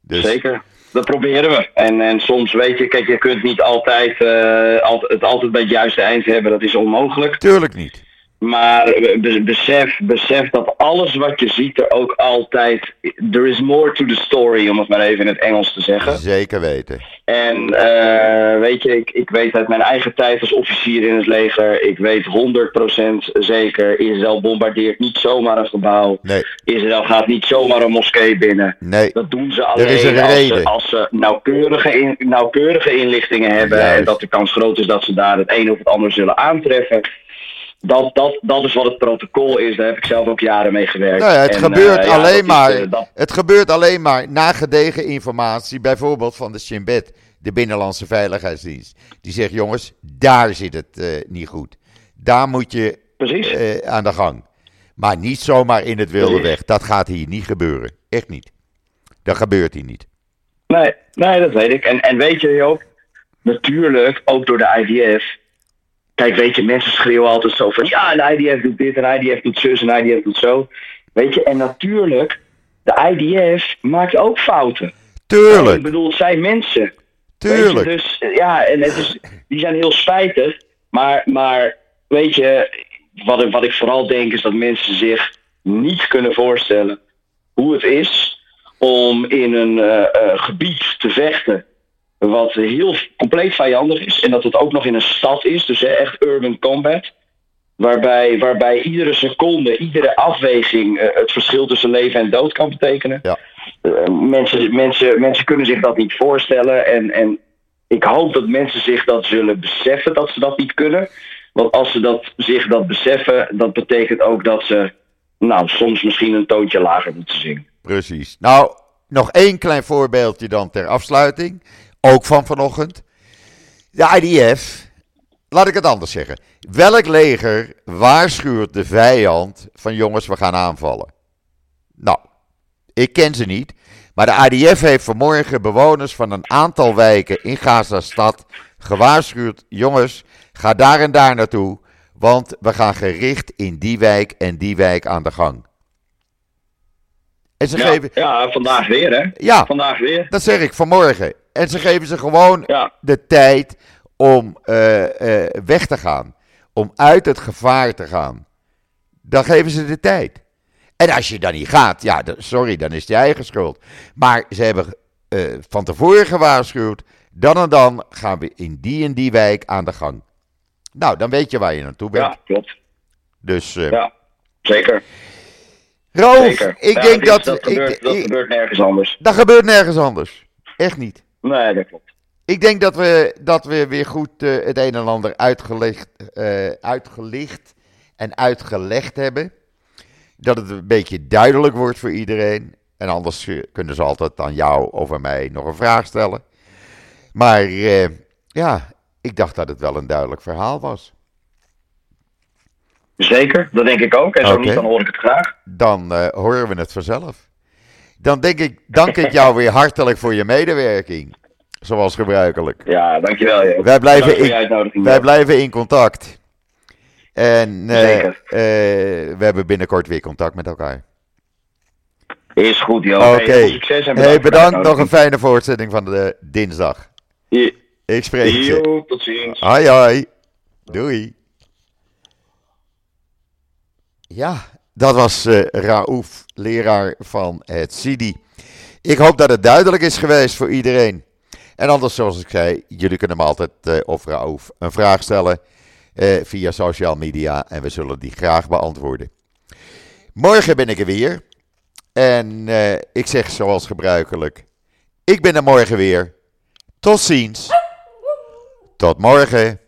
Speaker 1: Dus,
Speaker 2: zeker. Dat proberen we. En, en soms weet je, kijk, je kunt niet altijd eh, het altijd bij het juiste eind hebben. Dat is onmogelijk.
Speaker 1: Tuurlijk niet.
Speaker 2: Maar be- besef, besef dat alles wat je ziet er ook altijd... There is more to the story, om het maar even in het Engels te zeggen.
Speaker 1: Zeker weten.
Speaker 2: En eh, weet je, ik, ik weet uit mijn eigen tijd als officier in het leger... Ik weet 100% zeker, Israël bombardeert niet zomaar een gebouw.
Speaker 1: Nee,
Speaker 2: Israël gaat niet zomaar een moskee binnen.
Speaker 1: nee.
Speaker 2: Dat doen ze
Speaker 1: Er is
Speaker 2: alleen
Speaker 1: een
Speaker 2: als ze, als ze nauwkeurige, in- nauwkeurige inlichtingen hebben.
Speaker 1: Juist.
Speaker 2: En dat de kans groot is dat ze daar het een of het ander zullen aantreffen. Dat, dat, dat is wat het protocol is. Daar heb ik zelf ook jaren mee gewerkt.
Speaker 1: Nou ja, het
Speaker 2: En,
Speaker 1: gebeurt
Speaker 2: eh, ja,
Speaker 1: alleen
Speaker 2: is,
Speaker 1: maar.
Speaker 2: eh, dat-
Speaker 1: Het gebeurt alleen maar na gedegen informatie, bijvoorbeeld van de Shin Bet, de Binnenlandse Veiligheidsdienst. Die zegt: jongens, daar zit het eh, niet goed. Daar moet je
Speaker 2: precies.
Speaker 1: aan de gang. Maar niet zomaar in het wilde
Speaker 2: Precies.
Speaker 1: weg. Dat gaat hier niet gebeuren. Echt niet. Dat gebeurt hier niet.
Speaker 2: Nee, nee, dat weet ik. En, en weet je, Joop, natuurlijk ook door de IDF. Kijk, weet je, mensen schreeuwen altijd zo van ja, de IDF doet dit en de IDF doet zus en IDF doet zo. Weet je, en natuurlijk, de IDF maakt ook fouten.
Speaker 1: Tuurlijk.
Speaker 2: Ik bedoel, het zijn mensen. Je,
Speaker 1: Tuurlijk.
Speaker 2: dus ja, en het is, die zijn heel spijtig. Maar, maar weet je, wat ik, wat ik vooral denk is dat mensen zich niet kunnen voorstellen hoe het is om in een eh, eh, gebied te vechten wat heel compleet vijandig is. En dat het ook nog in een stad is, dus hè, echt urban combat. Waarbij, waarbij iedere seconde, iedere afweging eh, het verschil tussen leven en dood kan betekenen.
Speaker 1: Ja.
Speaker 2: Eh, mensen, mensen, mensen kunnen zich dat niet voorstellen. En, en ik hoop dat mensen zich dat zullen beseffen dat ze dat niet kunnen. Want als ze dat, zich dat beseffen, dat betekent ook dat ze nou, soms misschien een toontje lager moeten zingen.
Speaker 1: Precies. Nou, nog één klein voorbeeldje dan ter afsluiting. Ook van vanochtend. De IDF, laat ik het anders zeggen. Welk leger waarschuwt de vijand van jongens, we gaan aanvallen? Nou, ik ken ze niet. Maar de IDF heeft vanmorgen bewoners van een aantal wijken in Gaza-stad gewaarschuwd. Jongens, ga daar en daar naartoe. Want we gaan gericht in die wijk en die wijk aan de gang. En ze
Speaker 2: Ja,
Speaker 1: geven.
Speaker 2: ja, vandaag weer hè.
Speaker 1: Ja,
Speaker 2: Vandaag weer.
Speaker 1: dat zeg ik vanmorgen. En ze geven ze gewoon
Speaker 2: Ja,
Speaker 1: de tijd om eh, eh, weg te gaan. Om uit het gevaar te gaan. Dan geven ze de tijd. En als je dan niet gaat, ja, sorry, dan is het je eigen schuld. Maar ze hebben eh, van tevoren gewaarschuwd. Dan en dan gaan we in die en die wijk aan de gang. Nou, dan weet je waar je naartoe bent.
Speaker 2: ja klopt.
Speaker 1: Dus,
Speaker 2: Ja, zeker. Zeker.
Speaker 1: ik
Speaker 2: Ja,
Speaker 1: denk dat...
Speaker 2: dat,
Speaker 1: ik-
Speaker 2: dat
Speaker 1: ik-
Speaker 2: gebeurt nergens anders.
Speaker 1: dat gebeurt nergens anders. Echt niet.
Speaker 2: Nee, dat klopt.
Speaker 1: Ik denk dat we, dat we weer goed eh, het een en ander uitgelicht, eh, uitgelicht en uitgelegd hebben. Dat het een beetje duidelijk wordt voor iedereen. En anders eh, kunnen ze altijd aan jou of aan mij nog een vraag stellen. Maar ja, ik dacht dat het wel een duidelijk verhaal was.
Speaker 2: Zeker, dat denk ik ook. En zo niet, dan hoor ik het graag.
Speaker 1: Dan horen we het vanzelf. Dan denk ik, dank ik jou weer hartelijk voor je medewerking. Zoals gebruikelijk.
Speaker 2: Ja, dankjewel. Joop.
Speaker 1: Wij blijven in-. Wij blijven in contact. En eh, eh, we hebben binnenkort weer contact met elkaar.
Speaker 2: Is goed, joh.
Speaker 1: Oké.
Speaker 2: Hey, veel succes en bedankt.
Speaker 1: Hey, bedankt. Nog een fijne voortzetting van de dinsdag. Ik spreek je.
Speaker 2: Tot ziens.
Speaker 1: Hoi hoi. Doei. Ja, dat was eh Raouf, leraar van het CIDI. Ik hoop dat het duidelijk is geweest voor iedereen. En anders, zoals ik zei, jullie kunnen me altijd eh, of Raouf een vraag stellen eh, via social media en we zullen die graag beantwoorden. Morgen ben ik er weer. En ik zeg zoals gebruikelijk, ik ben er morgen weer. Tot ziens. Tot morgen.